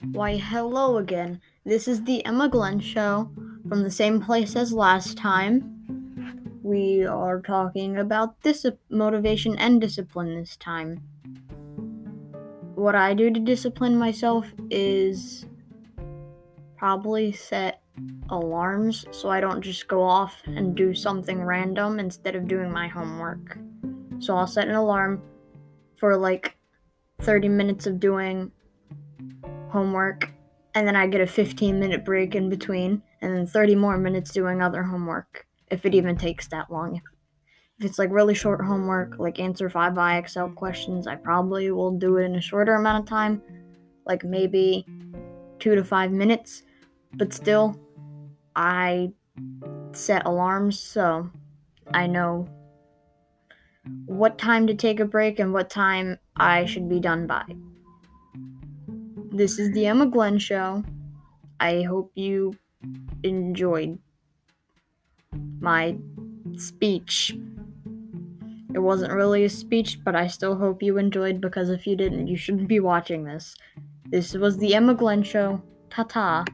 Why, hello again. This is the Emma Glenn Show from the same place as last time. We are talking about dis- motivation and discipline this time. What I do to discipline myself is probably set alarms so I don't just go off and do something random instead of doing my homework. So I'll set an alarm for like 30 minutes of doing homework and then I get a 15 minute break in between and then 30 more minutes doing other homework if it even takes that long. If, it's like really short homework, like answer 5 IXL questions, I probably will do it in a shorter amount of time, like maybe 2 to 5 minutes, but still I set alarms so I know what time to take a break and what time I should be done by. This is the Emma Glenn Show. I hope you enjoyed my speech. It wasn't really a speech, but I still hope you enjoyed because if you didn't, you shouldn't be watching this. This was the Emma Glenn Show. Ta ta.